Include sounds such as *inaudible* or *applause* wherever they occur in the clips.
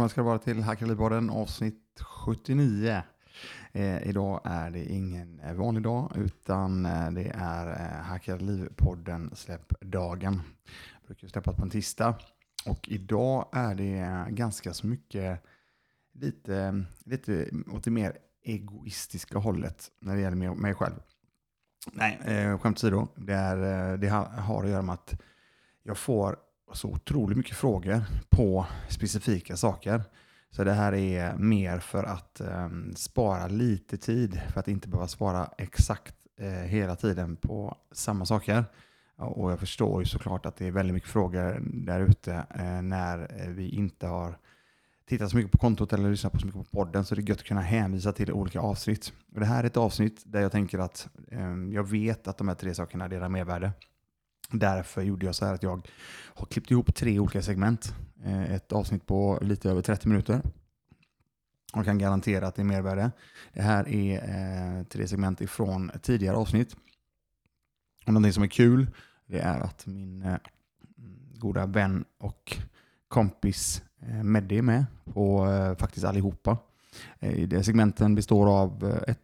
Välkomna ska det vara till Hackarlivpodden avsnitt 79. Eh, idag är det ingen vanlig dag utan eh, det är eh, Hackarlivpodden släppdagen. Jag Brukar släppas på en tisdag och idag är det ganska så mycket lite, lite åt det mer egoistiska hållet när det gäller mig själv. Nej, eh, skämt åsido, det, är, eh, det har att göra med att jag får så otroligt mycket frågor på specifika saker. Så det här är mer för att um, spara lite tid, för att inte behöva svara exakt uh, hela tiden på samma saker. Och jag förstår ju såklart att det är väldigt mycket frågor där ute uh, när eh, vi inte har tittat så mycket på kontot eller lyssnat på så mycket på podden så det är gött att kunna hänvisa till olika avsnitt. Och det här är ett avsnitt där jag tänker att um, jag vet att de här tre sakerna delar mervärde. Därför gjorde jag så här att jag har klippt ihop tre olika segment. Eh, ett avsnitt på lite över 30 minuter. Och kan garantera att det är mervärde. Det här är eh, tre segment ifrån tidigare avsnitt. Och någonting som är kul det är att min eh, goda vän och kompis Meddi är med på faktiskt allihopa. Det segmenten består av ett,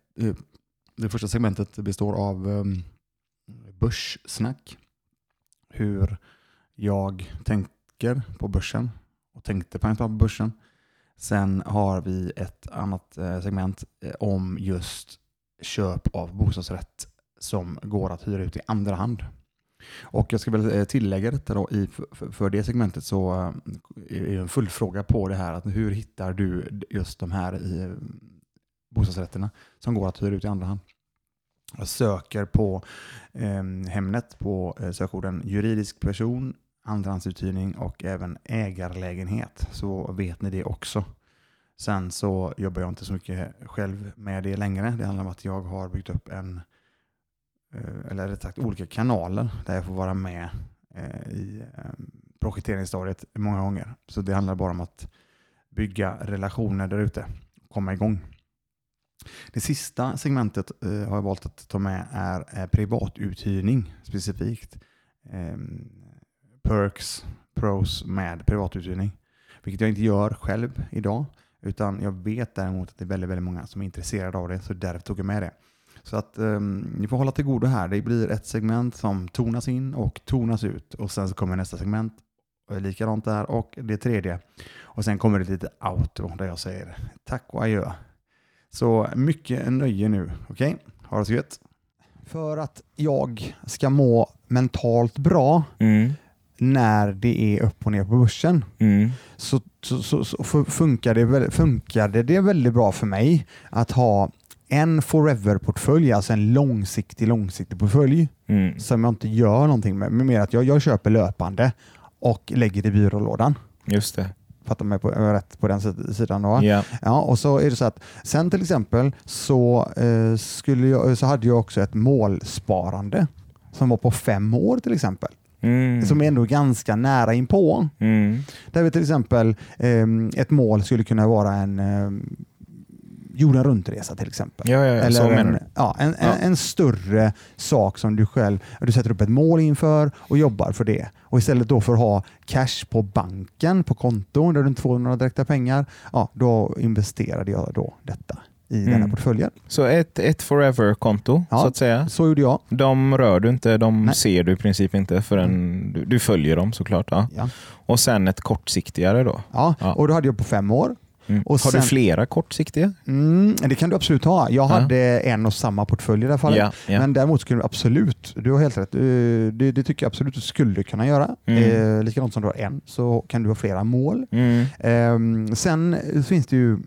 det första segmentet består av ehm, börssnack hur jag tänker på börsen och tänkte på börsen. Sen har vi ett annat eh, segment eh, om just köp av bostadsrätt som går att hyra ut i andra hand. Och jag ska väl eh, tillägga detta då i, för det segmentet så är det en fullfråga på det här att hur hittar du just de här bostadsrätterna som går att hyra ut i andra hand? Jag söker på eh, Hemnet på eh, sökorden juridisk person, andrahandsuthyrning och även ägarlägenhet så vet ni det också. Sen så jobbar jag inte så mycket själv med det längre. Det handlar om att jag har byggt upp en, eh, eller rätt sagt olika kanaler där jag får vara med eh, i ehm, projekteringsstadiet många gånger. Så det handlar bara om att bygga relationer där ute, komma igång. Det sista segmentet eh, har jag valt att ta med är eh, privatuthyrning specifikt. Eh, perks, pros med privatuthyrning. Vilket jag inte gör själv idag. Utan jag vet däremot att det är väldigt, väldigt många som är intresserade av det. Så därför tog jag med det. Så att ehm, ni får hålla till godo här. Det blir ett segment som tonas in och tonas ut. Och sen så kommer nästa segment. Och likadant där. Och det tredje. Och sen kommer det lite outro där jag säger tack och adjö. Så mycket nöje nu. Okej, okay? ha det så gött. För att jag ska må mentalt bra mm. när det är upp och ner på börsen mm. så, så, så, så, funkar, det, funkar det väldigt bra för mig att ha en forever-portfölj, alltså en långsiktig, långsiktig portfölj mm. som jag inte gör någonting med. Mer att jag, jag köper löpande och lägger det i byrålådan. Just det fattar mig på, rätt på den sidan. Då. Yeah. Ja, och så är det så att sen till exempel så, eh, skulle jag, så hade jag också ett målsparande som var på fem år till exempel. Mm. Som är ändå ganska nära inpå. Mm. Där vi till exempel eh, ett mål skulle kunna vara en eh, jorden runt-resa till exempel. Ja, ja, ja. Eller en, ja, en, en, en, större sak som du själv du sätter upp ett mål inför och jobbar för det. Och istället då för att ha cash på banken, på konton där du inte får några direkta pengar, ja, då investerade jag då detta i mm. denna portföljen. Så ett, ett forever-konto ja, så att säga? så gjorde jag. De rör du inte, de Nej. ser du i princip inte förrän mm. du, du, följer dem såklart. Ja. ja. Och sen ett kortsiktigare då? Ja, ja, och då hade jag på fem år. Mm. Och har sen, du flera kortsiktiga? Mm, det kan du absolut ha. Jag hade en och samma portfölj i det här fallet. Ja, ja. Men däremot skulle du absolut, du har helt rätt, det, det tycker jag absolut du skulle kunna göra. Mm. Eh, likadant som du har en så kan du ha flera mål. Mm. Eh, sen finns det ju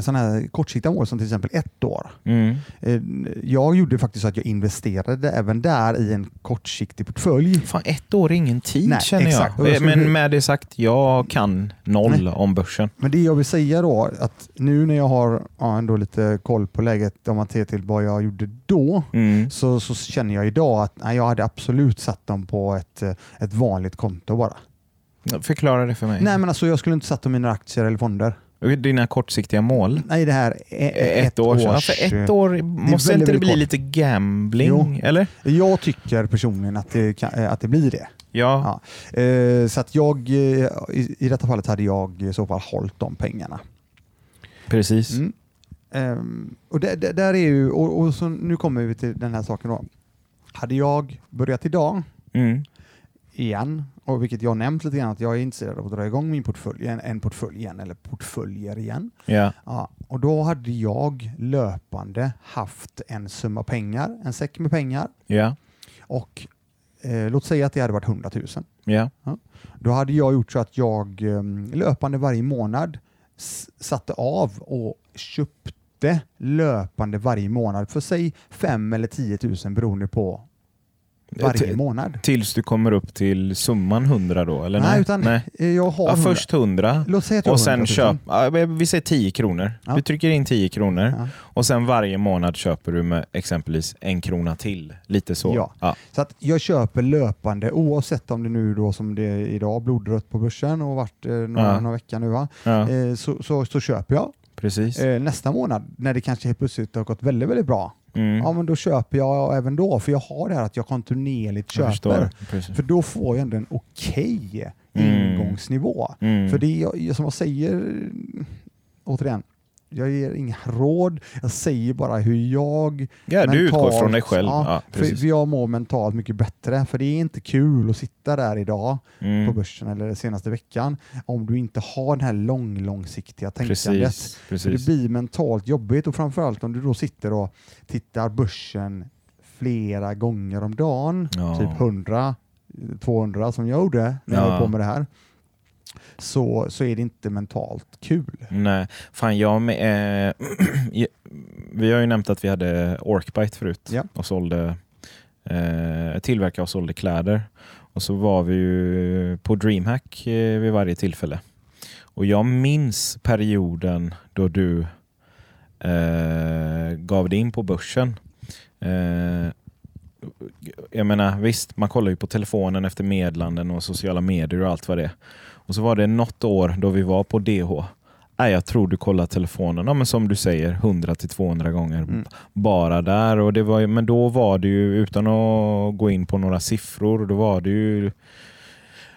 sådana här kortsiktiga mål som till exempel ett år. Mm. Eh, jag gjorde faktiskt så att jag investerade även där i en kortsiktig portfölj. Fan, ett år är ingen tid Nej, känner exakt. jag. Men med det sagt, jag kan noll Nej. om börsen. Men det jag vill säga då, att nu när jag har ja, ändå lite koll på läget om man ser till vad jag gjorde då, mm. så, så känner jag idag att nej, jag hade absolut satt dem på ett, ett vanligt konto bara. Förklara det för mig. Nej, men alltså, jag skulle inte satt dem i några aktier eller fonder. Dina kortsiktiga mål? Nej, det här är ett, ett år. Ja, för ett år måste inte det bli kort. lite gambling? Jo. Eller? Jag tycker personligen att det, kan, att det blir det. Ja. ja. Eh, så att jag, i, i detta fallet hade jag i så fall hållit de pengarna. Precis. Mm. Um, och det, det, där är ju, och, och, så nu kommer vi till den här saken då. Hade jag börjat idag mm. Igen, och vilket jag nämnt lite grann att jag är intresserad av att dra igång min portfölj, en, en portfölj igen, eller portföljer igen. Yeah. Ja, och då hade jag löpande haft en summa pengar, en säck med pengar. Yeah. Och eh, låt säga att det hade varit 100 000. Yeah. Ja, då hade jag gjort så att jag eh, löpande varje månad satte av och köpte löpande varje månad för sig 5 eller 10 000 beroende på varje månad. Tills du kommer upp till summan 100 då? Eller nej, nej? utan nej. jag har ja, Först 100 Låt säga och sen köp, vi säger 10 kronor. Ja. Du trycker in 10 kronor ja. och sen varje månad köper du med exempelvis en krona till. Lite så. Ja. ja. Så att jag köper löpande oavsett om det nu då som det är idag blodrött på börsen och varit eh, några, några veckor nu va? Eh, så, så, så, köper jag. Precis. Eh, nästa månad när det kanske helt plötsligt har gått väldigt, väldigt bra Mm. Ja, men då köper jag även då, för jag har det här att jag kontinuerligt jag köper. För då får jag ändå en okej okay mm. ingångsnivå. Mm. För det jag, som jag säger, återigen, jag ger inga råd, jag säger bara hur jag Ja, mentalt, du utgår från dig själv. Ja, ja för jag mår mentalt mycket bättre, för det är inte kul att sitta där idag mm. på börsen eller senaste veckan om du inte har det här lång, långsiktiga tänkandet. Precis, precis. Det blir mentalt jobbigt och framförallt om du då sitter och tittar börsen flera gånger om dagen, ja. typ 100, 200 som jag gjorde när jag höll på med det här så, så är det inte mentalt kul. Nej, fan jag med, eh, *clears throat* Vi har ju nämnt att vi hade Orkbite förut ja. och sålde eh, tillverkade och sålde kläder. Och så var vi ju på DreamHack eh, vid varje tillfälle. Och jag minns perioden då du eh, gav dig in på börsen. Eh, jag menar visst, man kollar ju på telefonen efter medlanden och sociala medier och allt vad det är. Och så var det något år då vi var på DH. Nej, jag tror du kollar telefonen, ja, men som du säger, 100-200 gånger mm. bara där. Och det var, men då var det ju, utan att gå in på några siffror, då var det ju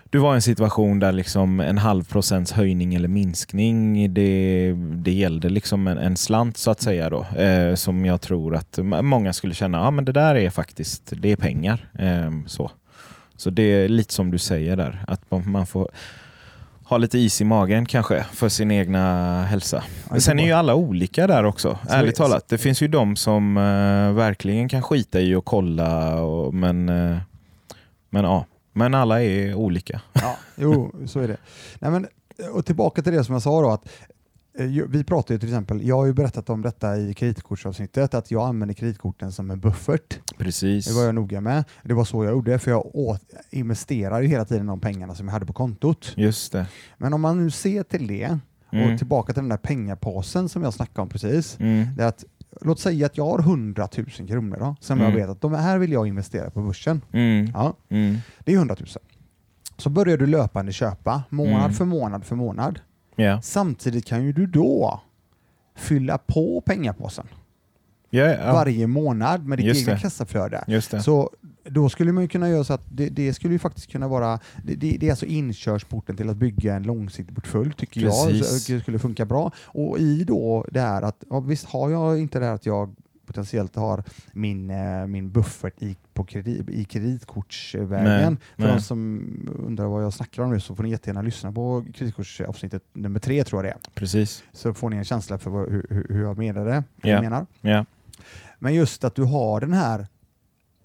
du var i en situation där liksom en halv procents höjning eller minskning, det, det gällde liksom en, en slant så att säga då. Eh, som jag tror att många skulle känna, ja men det där är faktiskt, det är pengar. Eh, så. så det är lite som du säger där, att man får ha lite is i magen kanske för sin egna hälsa. Men sen är ju alla olika där också, så ärligt talat. Det finns ju de som uh, verkligen kan skita i och kolla, och, men, uh, men ja. Men alla är olika. Ja, jo, så är det. Nej, men, och tillbaka till det som jag sa då, att vi pratar ju till exempel, jag har ju berättat om detta i kreditkortsavsnittet, att jag använder kreditkorten som en buffert. Precis. Det var jag noga med. Det var så jag gjorde, för jag åt, investerar ju hela tiden de pengarna som jag hade på kontot. Just det. Men om man nu ser till det, mm. och tillbaka till den där pengapåsen som jag snackade om precis, mm. det är att Låt säga att jag har 100 000 kronor då, som mm. jag vet att de här vill jag investera på börsen. Mm. Ja. Mm. Det är 100 000. Så börjar du löpande köpa, månad mm. för månad för månad. Yeah. Samtidigt kan ju du då fylla på pengapåsen yeah, yeah. varje månad med ditt Just egna det. kassaflöde. Så då skulle man kunna göra så att det, det skulle ju faktiskt kunna vara, det, det, är alltså inkörsporten till att bygga en långsiktig portfölj tycker Precis. jag skulle funka bra. Och i då det här att, ja, visst har jag inte det här att jag potentiellt har min, eh, min buffert i, på kredit, i kreditkortsvägen. För nej. de som undrar vad jag snackar om nu så får ni jättegärna lyssna på kreditkortsavsnittet nummer tre tror jag det är. Precis. Så får ni en känsla för vad, hur, hur jag menade. Yeah. menar. Yeah. Men just att du har den här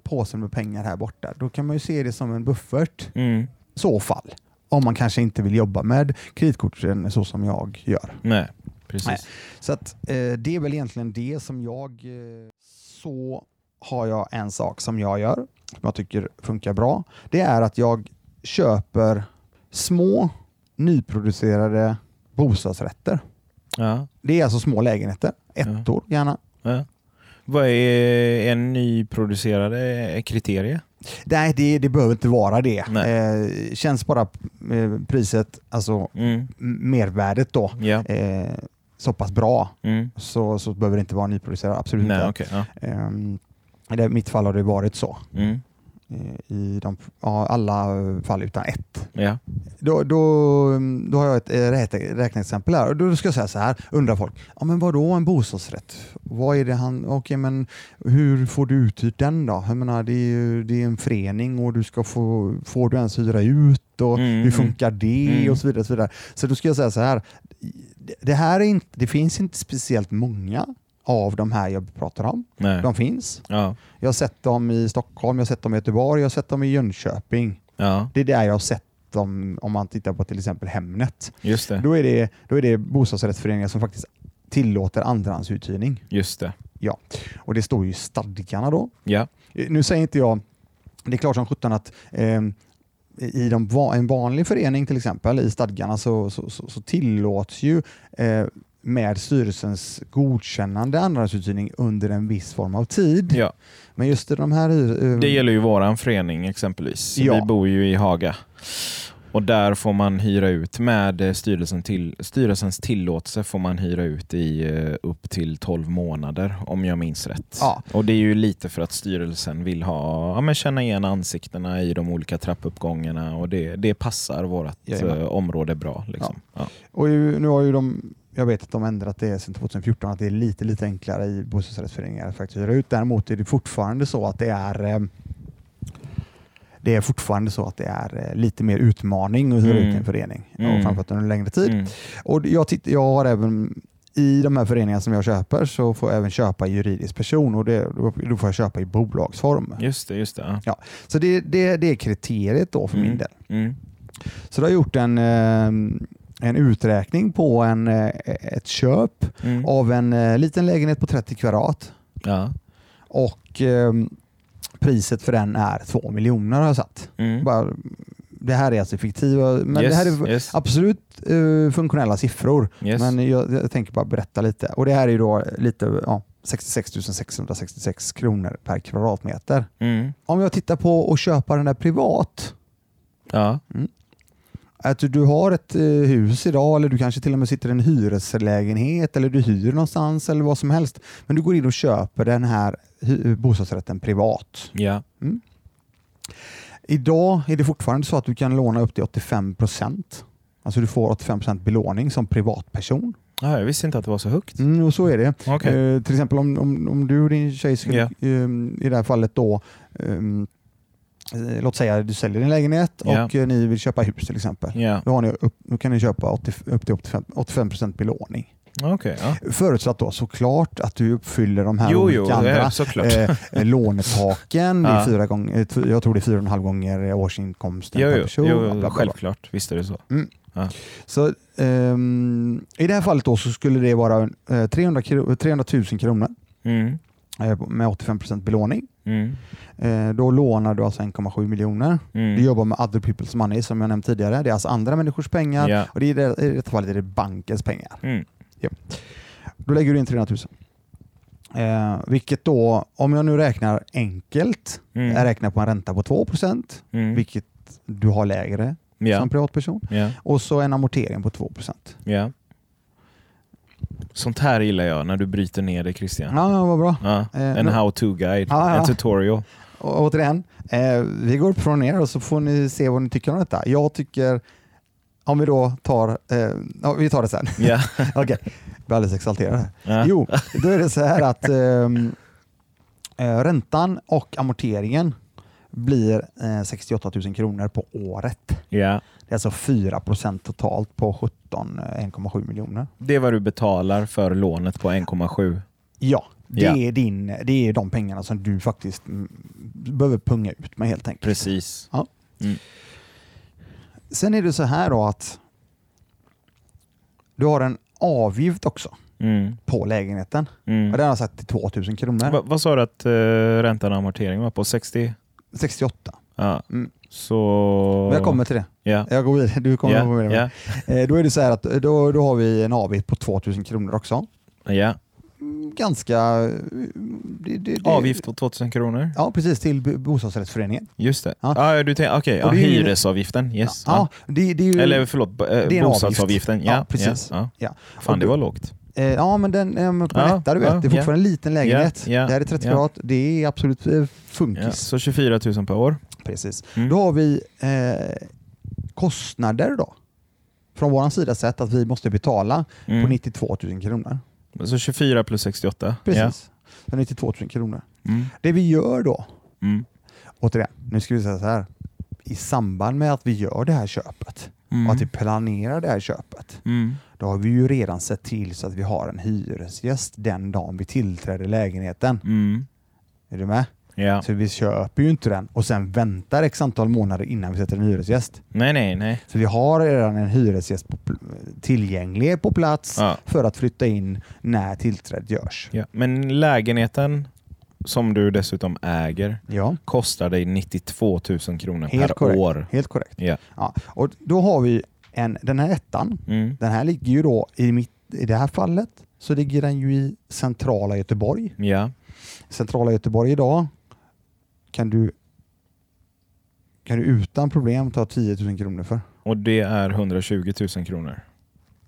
påsen med pengar här borta, då kan man ju se det som en buffert. Mm. så fall. Om man kanske inte vill jobba med kreditkorten så som jag gör. Nej. Precis. Nej. Så att, eh, det är väl egentligen det som jag... Eh, så har jag en sak som jag gör, som jag tycker funkar bra. Det är att jag köper små nyproducerade bostadsrätter. Ja. Det är alltså små lägenheter, ettor ja. gärna. Ja. Vad är en nyproducerad kriterium? Nej, det, det behöver inte vara det. Eh, känns bara eh, priset, alltså Mm. mervärdet då, Ja. eh, så pass bra Mm. så, så behöver det inte vara nyproducerat. Absolut Nej, inte. okej. ja. Ehm, I mitt fall har det varit så. Mm. I de, alla fall utan ett. Ja. Då, då, då har jag ett eh, räkne- räkneexempel här. Då ska jag säga så här, undrar folk, ja, men vad då en bostadsrätt? Vad är det han, okej, men hur får du uthyrt den då? Jag menar, det, är, det är en förening och du ska få, får du ens hyra ut och Mm, hur funkar det Mm. och så vidare. Så, vidare. så då ska jag säga så här, det- här är inte, det finns inte speciellt många av de här jag pratar om. Nej. De finns. Ja. Jag har sett dem i Stockholm, jag har sett dem i Göteborg, jag har sett dem i Jönköping. ja, Det är där jag har sett dem om man tittar på till exempel Hemnet. just det. Då är det, då är det bostadsrättsföreningar som faktiskt tillåter andrahandsuthyrning. Just det. Och det står ju i stadgarna då. Ja. Eh, Nu säger inte jag, det är klart som sjutton att eh, i de, en vanlig förening till exempel, i stadgarna så, så, så, så tillåts ju eh, med styrelsens godkännande andrahandsuthyrning under en viss form av tid. ja. Men just i de här... eh, Det gäller ju våran förening exempelvis. Ja. Vi bor ju i Haga. Och där får man hyra ut med eh, styrelsen till, styrelsens tillåtelse får man hyra ut i eh, upp till 12 månader om jag minns rätt. Ja. Och det är ju lite för att styrelsen vill ha, ja, men känna igen ansiktena i de olika trappuppgångarna och det, det passar vårt Jajamän. eh, område bra. Liksom. Ja. Och nu har ju de, jag vet att de ändrat det sedan 2014, att det är lite, lite enklare i bostadsrättsföreningar att faktiskt hyra ut. Däremot är det fortfarande så att det är det är fortfarande så att det är eh, lite mer utmaning att hyra Mm. ut en förening Mm. och framförallt under en längre tid. Mm. Och jag, titt, jag har även i de här föreningarna som jag köper så får jag även köpa juridisk person och det, då får jag köpa i bolagsform. Just det, just det. Ja. Så det, det, det är kriteriet då för Mm. min del. Mm. Så då har jag gjort en, eh, en uträkning på en, eh, ett köp Mm. av en eh, liten lägenhet på 30 kvadrat Ja. och eh, priset för den är 2 miljoner har jag satt. Mm. Bara, det här är alltså fiktiva, men yes, det här är yes, absolut eh, funktionella siffror. yes. Men jag, jag tänker bara berätta lite. Och det här är då lite ja, 66 666 kronor per kvadratmeter. Mm. Om jag tittar på att köpa den där privat, Ja. Att du har ett eh, hus idag eller du kanske till och med sitter i en hyreslägenhet eller du hyr någonstans eller vad som helst. Men du går in och köper den här bostadsrätten privat. Ja. Idag är det fortfarande så att du kan låna upp till 85 procent. Alltså du får 85 procent belåning som privatperson. ja. Jag visste inte att det var så högt. Mm, och så är det. Okej. Eh, till exempel om, om, om du och din tjej skulle, Ja. eh, i det här fallet då, eh, låt säga du säljer din lägenhet Ja. och eh, ni vill köpa hus till exempel. Ja. Då, har ni upp, då kan ni köpa 80, upp till 85, 85 procent belåning. Okej. ja. Förutsatt då såklart att du uppfyller de här Jo, olika jo, andra eh, eh, lånetaken. *laughs* Det är Ja. fyra gånger, eh, jag tror det är fyra och en halv gånger årsinkomsten Jo, per jo, person. bla, bla, jo, bla. självklart. Visst är det så. Så, ehm, I det här fallet då så skulle det vara eh, 300, kro- 300 000 kronor Mm. eh, med 85 procent belåning. Mm. Eh, då lånar du alltså 1,7 miljoner. Mm. Du jobbar med other people's money som jag nämnt tidigare. Det är alltså andra människors pengar Ja. och det är, i detta fallet är det bankens pengar. Mm. Då lägger du in 300 000. Eh, vilket då, om jag nu räknar enkelt, Mm. jag räknar på en ränta på 2 procent, Mm. vilket du har lägre Ja. som privatperson, och så en amortering på 2 procent. Sånt här gillar jag när du bryter ner det Christian. Ja, vad bra. Ja. Eh, En how-to-guide, Ja, ja. en tutorial. Och återigen, eh, vi går från ner och så får ni se vad ni tycker om detta. Jag tycker, om vi då tar, eh, vi tar det sen. Ja. *laughs* Okej, jag blir alldeles exalterad. Ja. Jo, då är det så här att ehm, eh, räntan och amorteringen blir eh, 68 000 kronor på året. ja. Det är alltså 4 procent totalt på 17, eh, 1,7 miljoner. Det är vad du betalar för lånet på 1,7. Ja, det, Ja. Är din, det är de pengarna som du faktiskt mm, behöver punga ut med helt enkelt. Precis. Sen är det så här då att du har en avgift också Mm. på lägenheten. Mm. Och den har satt till 2000 kronor. Va, vad sa du att uh, räntan och amorteringen var på? 60? 68. Ja. Mm. Så... Men jag kommer till det. Ja. Jag går vidare. Du kommer Ja. gå vidare. Ja. Eh, Då är det så här att då, då har vi en avgift på 2000 kronor också. ja. mm, ganska... eh, Det, det, det, Avgift på 2000 kronor? Ja, precis. Till bostadsrättsföreningen. Just det. Ja. Ja. du tänker, okej, ja, hyresavgiften. Yes. Ja, det, det är ju... Eller förlåt, eh, en bostadsavgiften. avgift. Ja, Ja, precis. Ja. Ja. Fan, Och det var lågt. Eh, ja, men den eh, men på Ja, en etta, du vet. ja, det är fortfarande en liten lägenhet. Ja, det här är 30 ja. kvadrat. Det är absolut eh, funkis. Så 24 000 per år. Precis. Mm. Då har vi eh, kostnader då. Från vår sida sett att vi måste betala på Mm. 92 000 kronor. Så 24 plus 68. Precis. Så 92 000 kronor. Mm. Det vi gör då, Mm. återigen, nu ska vi säga så här. I samband med att vi gör det här köpet Mm. och att vi planerar det här köpet, Mm. Då har vi ju redan sett till så att vi har en hyresgäst den dagen vi tillträder lägenheten. Mm. Är du med? Ja. Så vi köper ju inte den och sen väntar x antal månader innan vi sätter en hyresgäst. Nej, nej, nej. Så vi har redan en hyresgäst på tillgänglig på plats Ja. för att flytta in när tillträdet görs. Ja. Men lägenheten som du dessutom äger Ja, kostar dig 92 000 kronor Helt per korrekt. år. helt korrekt. Ja. Ja. Och då har vi en, den här ettan, Mm. den här ligger ju då i, mitt, i det här fallet så ligger den ju i centrala Göteborg. Ja. Centrala Göteborg idag kan du, kan du utan problem ta 10 000 kronor för. Och det är 120 000 kronor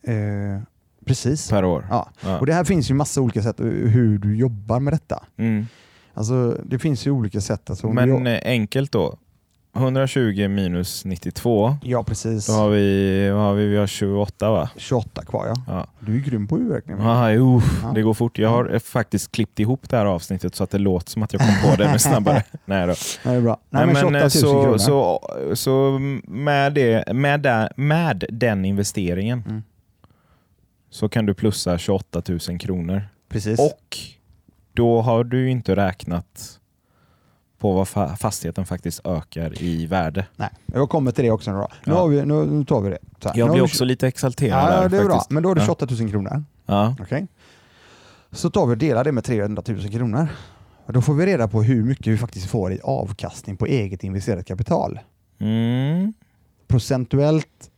Eh, precis. per år. Ja. Ja. Och det här finns ju massa olika sätt hur du jobbar med detta. Mm. Alltså, det finns ju olika sätt. Alltså, Men du, eh, enkelt då. 120 minus 92. ja, precis. Då har vi, vad har vi, vi har 28 va? 28 kvar ja. Ja. Du är grym på huvudräkning. Ah, jo, Ja. det går fort. Jag har eh, faktiskt klippt ihop det här avsnittet så att det låter som att jag kom på det men snabbare. *laughs* Nej då. Nej, det är bra. Nej, men 28 000 eh, så, kronor. så, så med, det, med, där, med den investeringen Mm. så kan du plussa 28 000 kronor. Precis. Och då har du inte räknat på vad fa- fastigheten faktiskt ökar i värde. Nej, jag kommer till det också. Nu. Nu, Ja. vi, nu, nu tar vi det. Så här. Jag blir vi- också lite exalterad Ja, där det är bra. faktiskt. Men då har du Ja. 28 000 kronor. Ja. Okej. Så tar vi och delar det med 300 000 kronor. Och då får vi reda på hur mycket vi faktiskt får i avkastning på eget investerat kapital. Mm. Procentuellt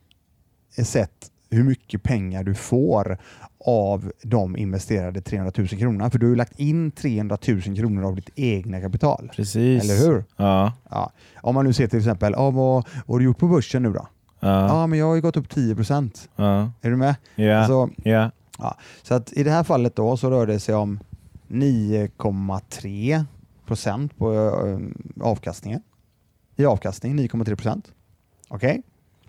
sett hur mycket pengar du får av de investerade 300 000 kronorna. För du har ju lagt in 300 000 kronor av ditt egna kapital. Precis. Eller hur? Ja. Ja. Om man nu ser till exempel, ja, vad, vad har du gjort på börsen nu då? Ja. Ja, men jag har ju gått upp 10 procent. Ja. Är du med? Ja. Så, ja. så att i det här fallet då så rör det sig om 9,3 procent på eh, avkastningen. I avkastning 9,3 procent. Okej?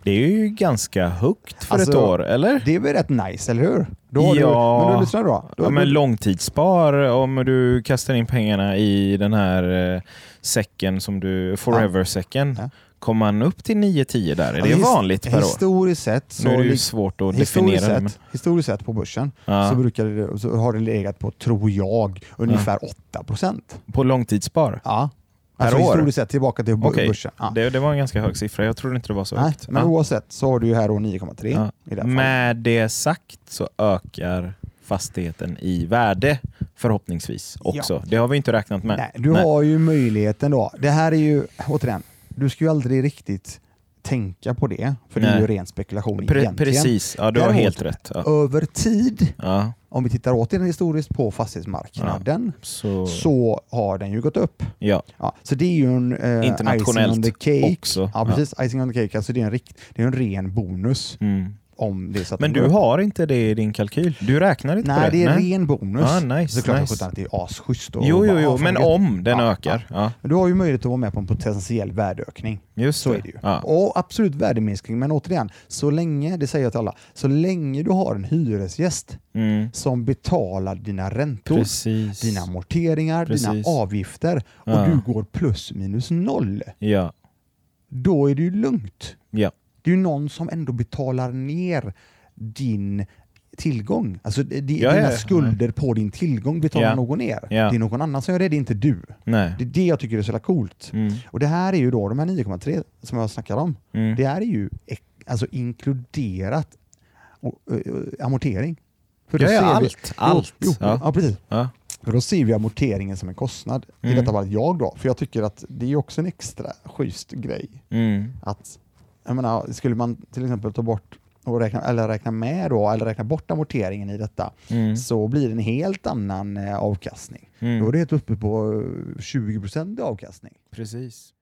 Det är ju ganska högt för Alltså, ett år, eller? Det är väl rätt nice, eller hur? Då har Ja. Du, men lyssnar du då. då, Ja, men då långtidsspar, om du kastar in pengarna i den här eh, säcken som du, forever-säcken, Ja. kommer man upp till 9-10 där? Är Alltså, det vanligt per år? Historiskt sett så Nu är det ju svårt att historiskt definiera det. sett, historiskt sett på börsen Men, så, ja. brukar det, så har det legat på, tror jag, ungefär 8 procent. På långtidsspar? Ja. Per Alltså år? historiskt sett tillbaka till Okej. börsen. Ja. Det, det var en ganska hög siffra. Jag trodde inte det var så Nej, högt. men Ja. oavsett så har du ju här då 9,3 Ja. Med det sagt så ökar fastigheten i värde förhoppningsvis också. Det har vi inte räknat med. Nej, du har ju möjligheten då. Det här är ju, återigen, du ska ju aldrig riktigt tänka på det, för det är Nej. ju ren spekulation Pre- egentligen. precis, ja, du har Däremot- helt rätt. Ja. Över tid, Ja. om vi tittar återigen historiskt på fastighetsmarknaden, Så, så har den ju gått upp. ja. Ja, så det är ju en eh, Internationellt icing on the cake. också. Ja, precis. Icing on the cake. Alltså det är en, rikt, det är en ren bonus. Mm. Om det så Men du har inte det i din kalkyl? Du räknar inte Nej, på det? det är ren bonus. Ja, nice, så klart nice. att det är asschysst. och Jo, jo, jo, men om den Ja, ökar. Ja. Du har ju möjlighet att vara med på en potentiell värdeökning. Just Så är det ju. Ja. Och absolut värdeminskning, men återigen, så länge, det säger jag till alla, så länge du har en hyresgäst Mm. som betalar dina räntor, Precis. dina amorteringar, dina Precis. avgifter och du går plus minus noll, då är det ju lugnt. Ja. Det är ju någon som ändå betalar ner din tillgång. Alltså di- Ja, dina ja, ja. skulder på din tillgång betalar Ja. någon ner. Ja. Det är någon annan som gör det, det är inte du. Nej. Det är det jag tycker är så jävla coolt. Mm. Och det här är ju då, de här 9,3 som jag snackar om, Mm. det här är ju alltså inkluderat och, eh, amortering. För Ja, ja, ser vi- allt. Allt. Jo, jo, ja. Ja. precis. Ja. För då ser vi amorteringen som en kostnad. I Mm. detta fallet jag då, för jag tycker att det är också en extra schysst grej. Mm. Att, jag menar, skulle man till exempel ta bort och räkna, eller räkna med då, eller räkna bort amorteringen i detta, Mm. så blir det en helt annan eh, avkastning. Mm. Då är det uppe på eh, 20% avkastning. Precis.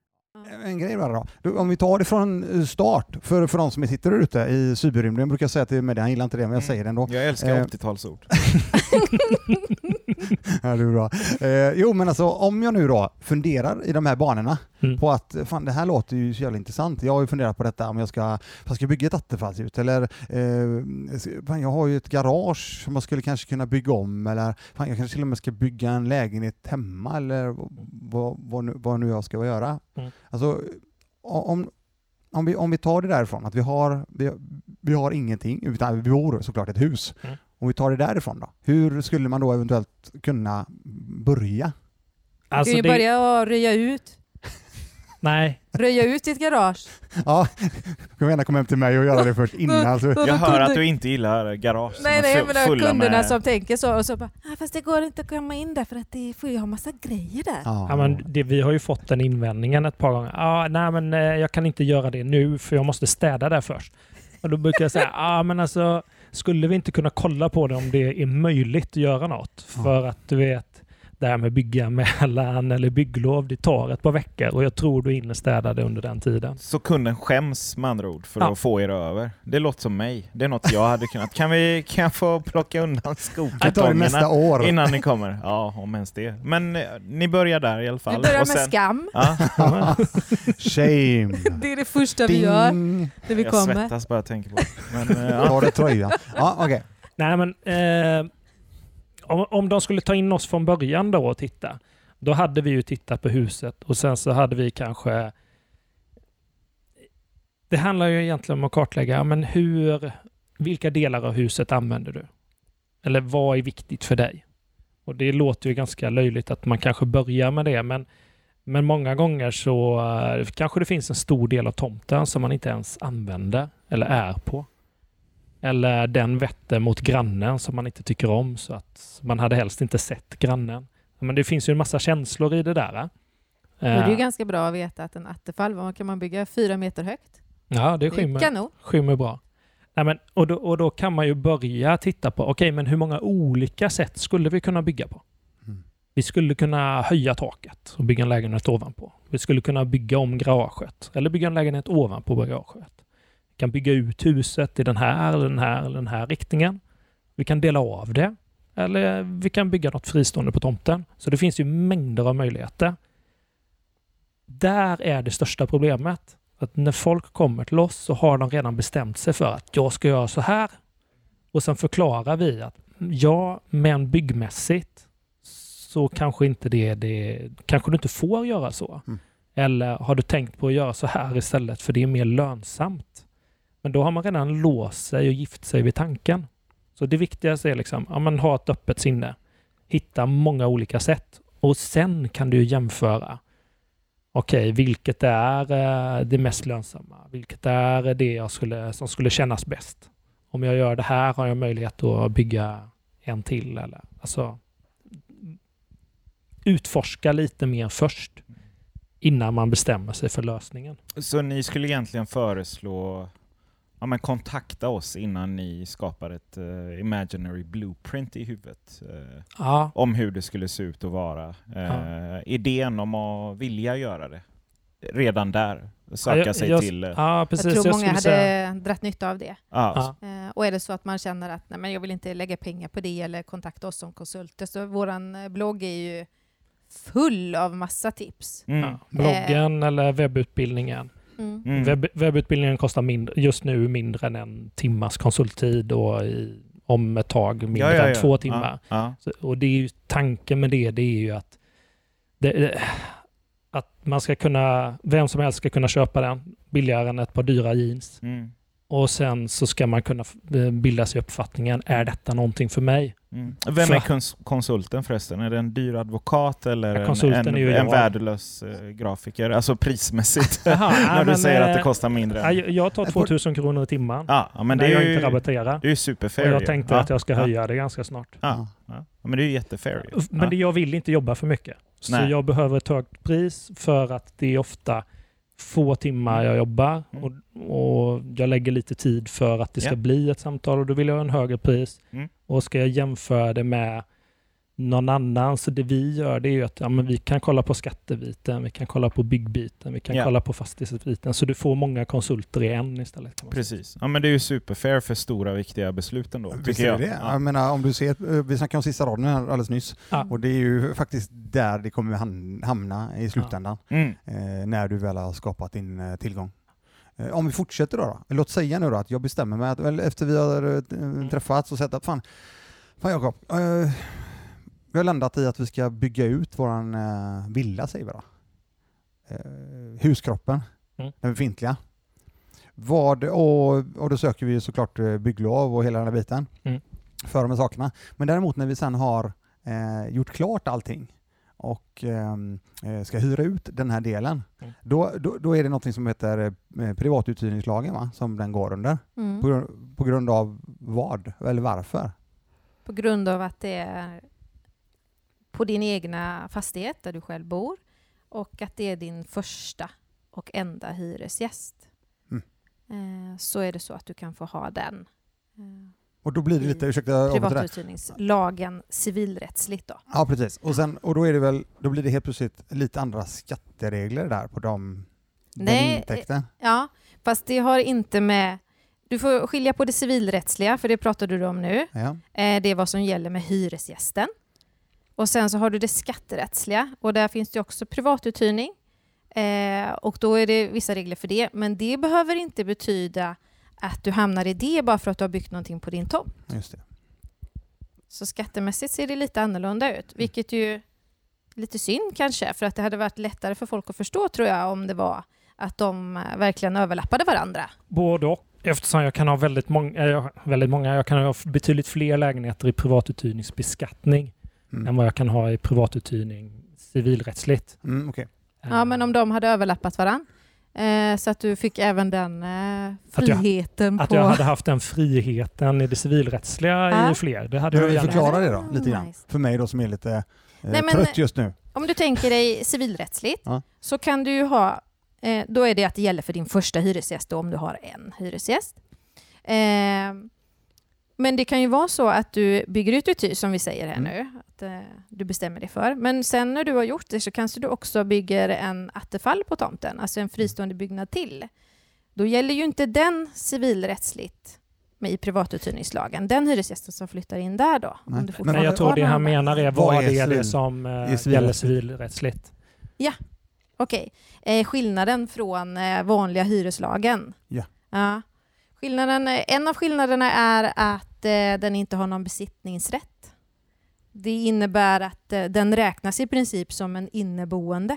En grej bara då. Om vi tar det från eh, start, för, för de som sitter där ute i cyberrymden brukar jag säga till mig, han gillar inte det, men jag Mm. säger det ändå. Jag älskar Eh. 80-talsord. *laughs* *laughs* *laughs* Ja, det är bra. Eh, jo, men alltså om jag nu då funderar i de här banorna Mm. på att fan, det här låter ju så jävla intressant. Jag har ju funderat på detta om jag ska, jag ska bygga ett attefallshus eller eh, fan, jag har ju ett garage som man skulle kanske kunna bygga om eller fan, jag kanske till och med ska bygga en lägenhet hemma eller vad, vad, nu, vad nu jag ska göra. Mm. Alltså, om, om, vi, om vi tar det därifrån, att vi har, vi, vi har ingenting, utan vi bor såklart ett hus. Mm. Om vi tar det därifrån då, hur skulle man då eventuellt kunna börja? Du Alltså kan ju det, börja att röja ut. Nej, Röja ut ditt garage. *laughs* Ja, du får gärna komma hem till mig och göra det först innan. Så, Då- *laughs* Jag hör att du inte gillar garage Nej, är nej, fulla kunderna med... som tänker så och så bara, ah, fast det går inte att komma in där för att det får ju ha massa grejer där. ja. ja, men det, vi har ju fått den invändningen ett par gånger. Ah, nej, men eh, jag kan inte göra det nu för jag måste städa där först. Och då brukar jag säga, ah, men alltså, skulle vi inte kunna kolla på det om det är möjligt att göra något? För att du vet, det här med bygganmälan *laughs* eller bygglov, det tar ett par veckor och jag tror du hinner städa det under den tiden. Så kunden skäms med andra ord för Ja. att få er över. Det låter som mig. Det är något jag hade kunnat. Kan, vi, kan jag få plocka undan skokartongerna år. innan ni kommer? Ja, om ens det. Men eh, ni börjar där i alla fall. Vi börjar Och med sen- skam. Ja, *laughs* Shame. Det är det första vi gör Ding. när vi jag kommer. svettas bara jag tänker på det. Men, eh, ja. Tar det tröjan. Ja, okej. Nej, men eh, om, om de skulle ta in oss från början då och titta, då hade vi ju tittat på huset och sen så hade vi kanske... Det handlar ju egentligen om att kartlägga, men hur, vilka delar av huset använder du? Eller vad är viktigt för dig? Och det låter ju ganska löjligt att man kanske börjar med det, men, men många gånger så eh, kanske det finns en stor del av tomten som man inte ens använder eller är på. Eller den vetter mot grannen som man inte tycker om så att man hade helst inte sett grannen. Men det finns ju en massa känslor i det där. Och det är ju Eh, ganska bra att veta att en attefall, vad kan man bygga? Fyra meter högt? Ja, det skymmer, kanon. skymmer bra. Nej, men, och, då, och då kan man ju börja titta på, okej, men hur många olika sätt skulle vi kunna bygga på? Mm. Vi skulle kunna höja taket och bygga en lägenhet ovanpå. Vi skulle kunna bygga om garaget eller bygga en lägenhet ovanpå garaget. Vi kan bygga ut huset i den här, eller den här eller den här riktningen. Vi kan dela av det eller vi kan bygga något fristående på tomten. Så det finns ju mängder av möjligheter. Där är det största problemet. Att när folk kommer till oss så har de redan bestämt sig för att jag ska göra så här. Och sen förklarar vi att ja, men byggmässigt så kanske inte det, det kanske du inte får göra så. Mm. Eller har du tänkt på att göra så här istället för det är mer lönsamt? Men då har man redan låst sig och gift sig vid tanken. Så det viktigaste är liksom, ja, ha ett öppet sinne. Hitta många olika sätt och sen kan du jämföra. Okej, vilket är eh, det mest lönsamma? Vilket är det jag skulle, som skulle kännas bäst? Om jag gör det här har jag möjlighet att bygga en till. Eller, alltså, utforska lite mer först innan man bestämmer sig för lösningen. Så ni skulle egentligen föreslå ja, men kontakta oss innan ni skapar ett eh, imaginary blueprint i huvudet eh, Ja, om hur det skulle se ut att vara. Eh, Idén om att vilja göra det. Redan där. Söka Ja, jag- sig jag- till... ja precis. jag tror många skulle hade säga- dratt nytta av det. ja, Ja. Och är det så att man känner att nej, men jag vill inte lägga pengar på det eller kontakta oss som konsulter, så vår blogg är ju full av massa tips. Mm. Ja, bloggen eller webbutbildningen. Mm. Mm. Webb, webbutbildningen kostar mindre, just nu mindre än en timmas konsulttid och i, om ett tag mindre Ja, ja, än ja. två timmar. Ja, ja. Så, och det är ju, tanken med det, det är ju att, det, att man ska kunna, vem som helst ska kunna köpa den billigare än ett par dyra jeans. Mm. Och sen så ska man kunna eh, bilda sig uppfattningen, är detta någonting för mig? Mm. Vem För- är kons- konsulten förresten? Är det en dyr advokat eller Ja, en, en, en värdelös eh, grafiker? Alltså prismässigt. *laughs* Jaha, *laughs* När du men, säger att det eh, kostar mindre. ja, jag- tar 2000 kronor i timmen. Ja, men det när är jag ju, inte rabatterar. det är ju superfair. Och jag tänkte att jag ska ja. höja det ganska snart. Ja, men det är ju jättefair. Men det, jag vill inte jobba för mycket. Så Nej. jag behöver ett högt pris för att det är ofta få timmar jag jobbar Mm. och, och jag lägger lite tid för att det ska Ja. bli ett samtal och då vill jag ha en högre pris. Mm. Och ska jag jämföra det med någon annan, så det vi gör det är ju att ja, men vi kan kolla på skattebiten, vi kan kolla på byggbiten, vi kan Ja. kolla på fastighetsbiten. Så du får många konsulter i en istället. Kan man säga. Precis. Ja, men det är ju superfair för stora viktiga beslut ändå, Visst tycker är jag. det? Ja. Jag menar, om du ser, vi snackade om sista raden här alldeles nyss. Ja. Och det är ju faktiskt där det kommer ham- hamna i slutändan. Mm. Eh, när du väl har skapat din eh, tillgång. Eh, om vi fortsätter då, då. Låt säga nu då att jag bestämmer mig att väl, efter vi har eh, träffats och sett att fan, fan Jakob, eh, vi har landat i att vi ska bygga ut våran eh, villa säger vi då. Eh, huskroppen, Mm. den befintliga. Vad, och, och då söker vi såklart bygglov och hela den här biten Mm. för de här sakerna. Men däremot när vi sen har eh, gjort klart allting och ehm, eh, ska hyra ut den här delen, Mm. då, då, då är det något som heter eh, privatuthyrningslagen va? som den går under. Mm. På, grund- på grund av vad eller varför? På grund av att det är på din egna fastighet där du själv bor och att det är din första och enda hyresgäst. Mm. Eh, Så är det så att du kan få ha den. Och då blir det lite, I ursäkta. Privatuthyrningslagen civilrättsligt då. Ja precis, och, sen, och då är det väl, då blir det helt plötsligt lite andra skatteregler där på de, den Nej, intäkten. Ja, fast det har inte med... Du får skilja på det civilrättsliga, för det pratade du om nu. Ja. Eh, Det är vad som gäller med hyresgästen. Och sen så har du det skatterättsliga och där finns det också privatuthyrning. Eh, och då är det vissa regler för det. Men det behöver inte betyda att du hamnar i det bara för att du har byggt någonting på din tomt. Just det. Så skattemässigt ser det lite annorlunda ut, vilket ju lite synd kanske, för att det hade varit lättare för folk att förstå tror jag om det var att de eh, verkligen överlappade varandra. Både och. Eftersom jag kan ha väldigt många, eh, jag har väldigt många, jag kan ha betydligt fler lägenheter i privatuthyrningsbeskattning än Mm. vad jag kan ha i privatuthyrning civilrättsligt. Mm, okej. Ja, men om de hade överlappat varandra. Eh, så att du fick även den eh, Att jag- friheten Att på... jag hade haft den friheten i det civilrättsliga Ja. i fler, det hade Kan jag gärna. förklara det då, lite Ah, grann? nice. För mig då som är lite eh, Nej, men- trött just nu. Om du tänker dig civilrättsligt så kan du ju ha, eh, då är det att det gäller för din första hyresgäst då, om du har en hyresgäst. Men det kan ju vara så att du bygger ut ett hus som vi säger här Mm. nu, att eh, du bestämmer dig för. Men sen när du har gjort det så kanske du också bygger en attefall på tomten, alltså en fristående byggnad till. Då gäller ju inte den civilrättsligt med i privatuthyrningslagen, den hyresgästen som flyttar in där då. Nej. Om du Men jag tror det han menar är Vad vad är det är det civil- som eh, civilrättsligt? gäller civilrättsligt. Okej. Eh, skillnaden från eh, vanliga hyreslagen. Ja. Ja. Skillnaden, eh, en av skillnaderna är att eh, den inte har någon besittningsrätt. Det innebär att eh, den räknas i princip som en inneboende.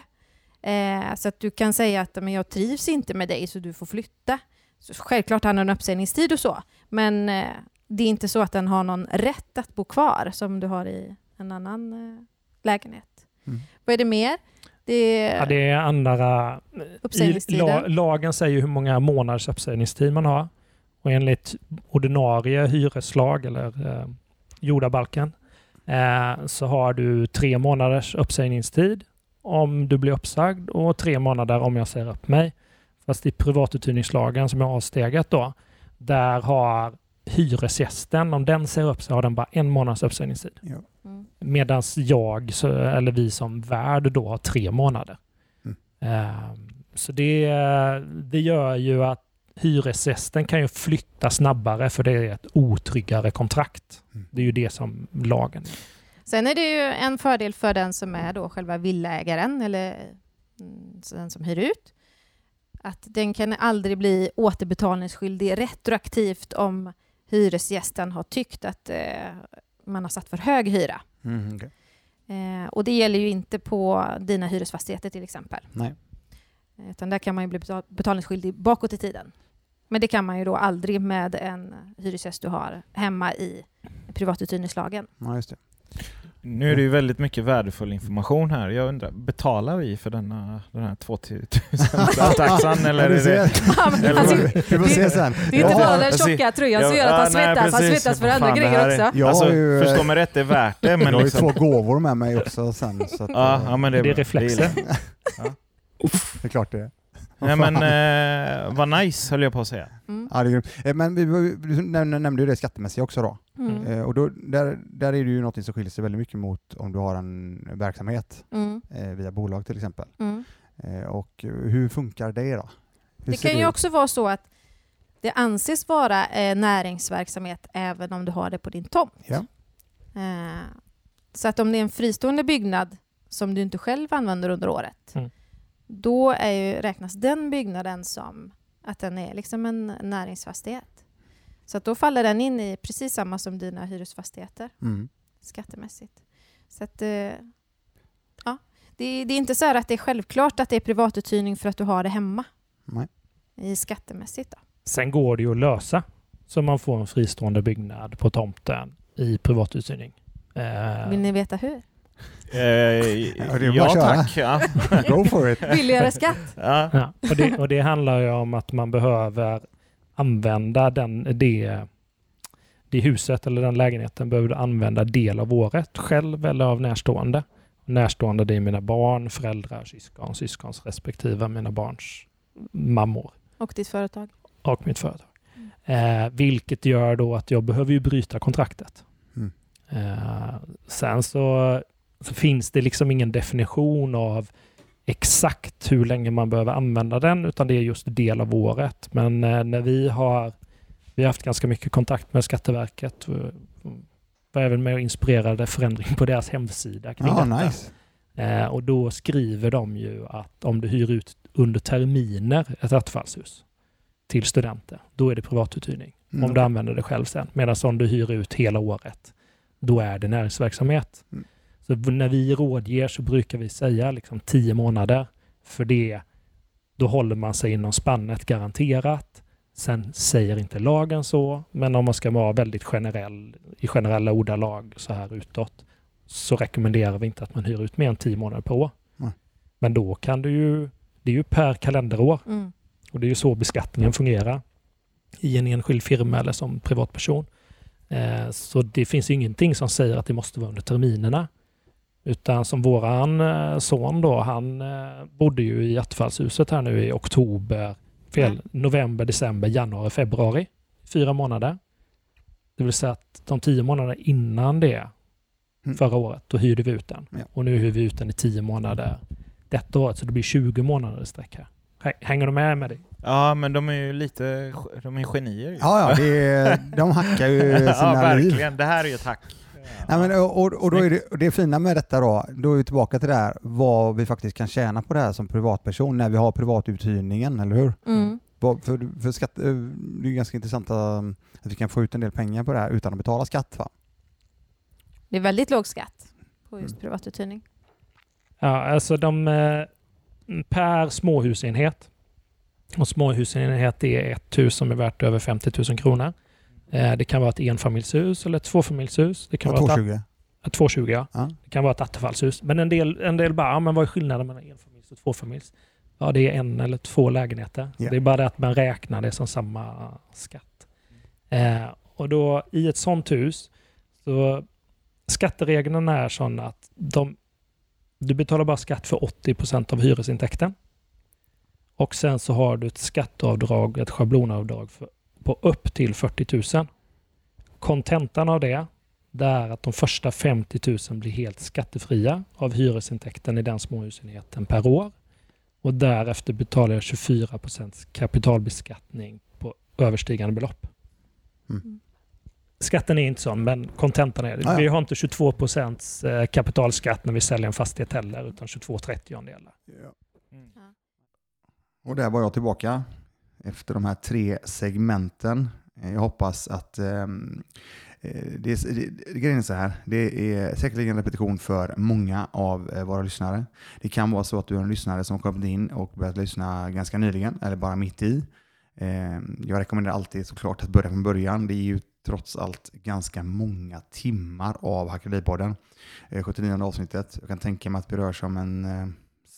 Eh, så att du kan säga att men jag trivs inte med dig så du får flytta. Så självklart har den en uppsägningstid och så, men eh, det är inte så att den har någon rätt att bo kvar som du har i en annan eh, lägenhet. Mm. Vad är det mer? Det Ja, det är andra... I Uppsägningstiden. la, lagen säger hur många månaders uppsägningstid man har. Och enligt ordinarie hyreslag eller eh, jordabalken eh, så har du tre månaders uppsägningstid om du blir uppsagd och tre månader om jag säger upp mig. Fast i privatuthyrningslagen som är avsteget då, där har hyresgästen, om den säger upp sig, har den bara en månads uppsägningstid. Ja. Mm. Medan jag, så- eller vi som värd, då har tre månader. Mm. Ehm, Så det, det gör ju att hyresgästen kan ju flytta snabbare för det är ett otryggare kontrakt. Mm. Det är ju det som lagen är. Sen är det ju en fördel för den som är då själva villaägaren eller mm, den som hyr ut. Att den kan aldrig bli återbetalningsskyldig retroaktivt om hyresgästen har tyckt att eh, man har satt för hög hyra. Mm, okej. Eh, och det gäller ju inte på dina hyresfastigheter till exempel. Nej. Utan där kan man ju bli betal- betalningsskyldig bakåt i tiden. Men det kan man ju då aldrig med en hyresgäst du har hemma i privatuthyrningslagen. Ja, just det. Nu är det ju väldigt mycket värdefull information här. Jag undrar, betalar vi för denna, den här 2000-taxan *laughs* eller Ja, är det... Ja, Eller alltså, Vi får se sen. det är inte Ja, bara den tjocka tröjan som ja, gör att han ja, nej, svettas, han svettas för andra det grejer är- också. Jag alltså, ju, förstå mig rätt, det är värt det. *laughs* jag Men har ju liksom, två gåvor med mig också sen. Så att, ja, ja, men det, Det är reflexer. gillar jag. det är klart det är. Nej men eh, vad nice höll jag på att säga. Mm. Ja, det är grymt. Eh, Men vi, vi, du nämnde ju det skattemässiga också då. Mm. Eh, och då, där, där är det ju något som skiljer sig väldigt mycket mot om du har en verksamhet Mm. eh, via bolag till exempel. Mm. Eh, och hur funkar det då? Hur Det kan ju ut? också vara så att det anses vara eh, näringsverksamhet även om du har det på din tomt. Ja. Eh, så att om det är en fristående byggnad som du inte själv använder under året, Mm. Då är ju, räknas den byggnaden som att den är liksom en näringsfastighet. Så att då faller den in i precis samma som dina hyresfastigheter Mm. skattemässigt. Så att, eh, ja. det, det är inte så här att det är självklart att det är privatuthyrning för att du har det hemma Nej. i skattemässigt. Då. Sen går det ju att lösa så man får en fristående byggnad på tomten i privatuthyrning. Eh, Vill ni veta hur? Eh, det är bara ja tack. Ja. *laughs* Go for it! Billigare skatt? Ja. Ja, och, det, och det handlar ju om att man behöver använda den, det, det huset eller den lägenheten behöver du använda del av året själv eller av närstående. Närstående det är mina barn, föräldrar, syskon, syskons respektive mina barns mammor Och ditt företag? och mitt företag. Eh, vilket gör då att jag behöver ju bryta kontraktet. Mm. Eh, sen så, så finns det liksom ingen definition av exakt hur länge man behöver använda den utan det är just del av året. Men eh, när vi har vi har haft ganska mycket kontakt med Skatteverket. Vi var även med och inspirerade förändring på deras hemsida kring Ja, detta. nice. Eh, och då skriver de ju att om du hyr ut under terminer ett attefallshus till studenter, då är det privatuthyrning. Mm, om du använder det själv sen. Medan om du hyr ut hela året, då är det näringsverksamhet. Mm. Så när vi rådger så brukar vi säga liksom tio månader. För det, då håller man sig inom spannet garanterat. Sen säger inte lagen så, men om man ska vara väldigt generell i generella ordalag så här utåt så rekommenderar vi inte att man hyr ut mer än tio månader på år. Nej. Men då kan du ju, det är ju per kalenderår Mm. och det är ju så beskattningen fungerar i en enskild firma eller som privatperson. Eh, så det finns ju ingenting som säger att det måste vara under terminerna. Utan som våran eh, son då, han eh, bodde ju i Attefallshuset här nu i oktober, fel, november, december, januari, februari. Fyra månader. Det vill säga att de tio månaderna innan det, Mm. förra året, då hyrde vi ut den. Ja. Och nu hyr vi ut den i tio månader detta året, så det blir 20 månader i sträck här. Hä- Hänger du med med det? ja, men de är ju lite de är genier. ju. Ja, ja, det är, de hackar ju *laughs* sina ja, liv. verkligen. Det här är ju ett hack. Nej, men, och, och, och då är det, och det fina med detta då, då är vi tillbaka till det här vad vi faktiskt kan tjäna på det här som privatperson när vi har privatuthyrningen, eller hur? Mm. Vad- För, för skatt, eh, det är ganska intressant eh, att vi kan få ut en del pengar på det här utan att betala skatt. Va? Det är väldigt låg skatt på just Mm. privatuthyrning. Ja, alltså de eh, per småhusenhet. Och småhusenhet är ett hus som är värt över 50 000 kronor. Eh, det kan vara ett enfamiljshus eller ett tvåfamiljshus. Det kan Och vara ett, 220. ett 220, ja. Ja. Det kan vara ett attefallshus. Men en del, en del bara, ja, men vad är skillnaden mellan enfamiljs och tvåfamiljs? Ja, det är en eller två lägenheter. Ja. Det är bara det att man räknar det som samma skatt. Eh, och då i ett sånt hus, så skattereglerna är sådana att de, du betalar bara skatt för 80 procent av hyresintäkten. Och sen så har du ett skatteavdrag, ett schablonavdrag för, på upp till 40 000. Kontentan av det, det är att de första 50 000 blir helt skattefria av hyresintäkten i den småhusenheten per år. Och därefter betalar jag 24 procents kapitalbeskattning på överstigande belopp. Mm. Skatten är inte sån, men kontentan är det. Ja, ja. Vi har inte 22 procents eh, kapitalskatt när vi säljer en fastighet heller, utan 22 trettiondelar. Mm. Och där var jag tillbaka efter de här tre segmenten. Eh, jag hoppas att ehm, eh, det, är, det, grejen är så här, det är säkerligen en repetition för många av eh, våra lyssnare. Det kan vara så att du är en lyssnare som har kommit in och börjat lyssna ganska nyligen eller bara mitt i. Eh, Jag rekommenderar alltid såklart att börja från början. Det är ju trots allt ganska många timmar av Hackeripodden. Eh, 79 avsnittet. Jag kan tänka mig att det rör sig om en eh,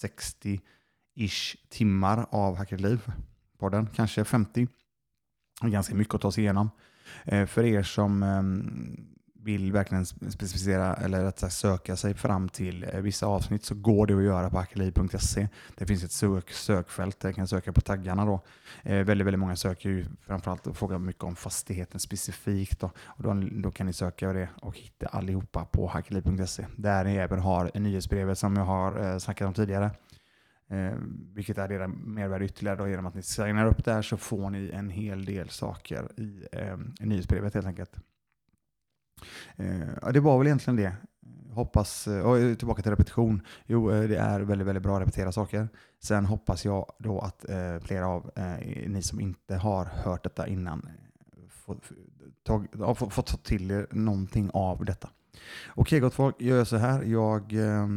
60-ish timmar av podden, Kanske 50. Ganska mycket att ta sig igenom. Eh, för er som ehm, vill verkligen specificera eller rätt sagt söka sig fram till eh, vissa avsnitt så går det att göra på akademi.se. Det finns ett sök, sökfält där jag kan söka på taggarna. Då. Eh, väldigt, väldigt många söker ju framförallt och frågar mycket om fastigheten specifikt. Då, och då, då kan ni söka det och hitta allihopa på hakeli.se. Där ni även har nyhetsbrevet som jag har eh, snackat om tidigare. Eh, vilket är era mervärde ytterligare. Då, genom att ni signar upp där så får ni en hel del saker i, eh, i nyhetsbrevet helt enkelt. Eh, det var väl egentligen det. Hoppas, eh, och tillbaka till repetition. Jo, eh, det är väldigt, väldigt bra att repetera saker. Sen hoppas jag då att eh, flera av eh, ni som inte har hört detta innan fått få, få, få ta till er någonting av detta. Okej gott folk, jag gör så här. Jag, eh,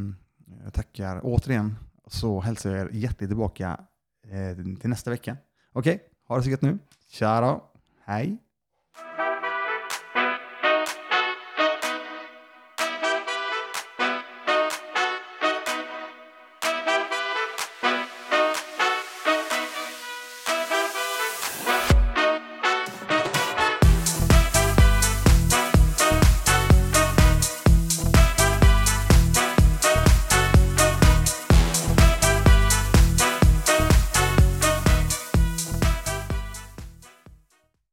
tackar återigen så hälsar jag er hjärtligt tillbaka eh, till nästa vecka. Okej, ha det så gött nu. Tja då. Hej.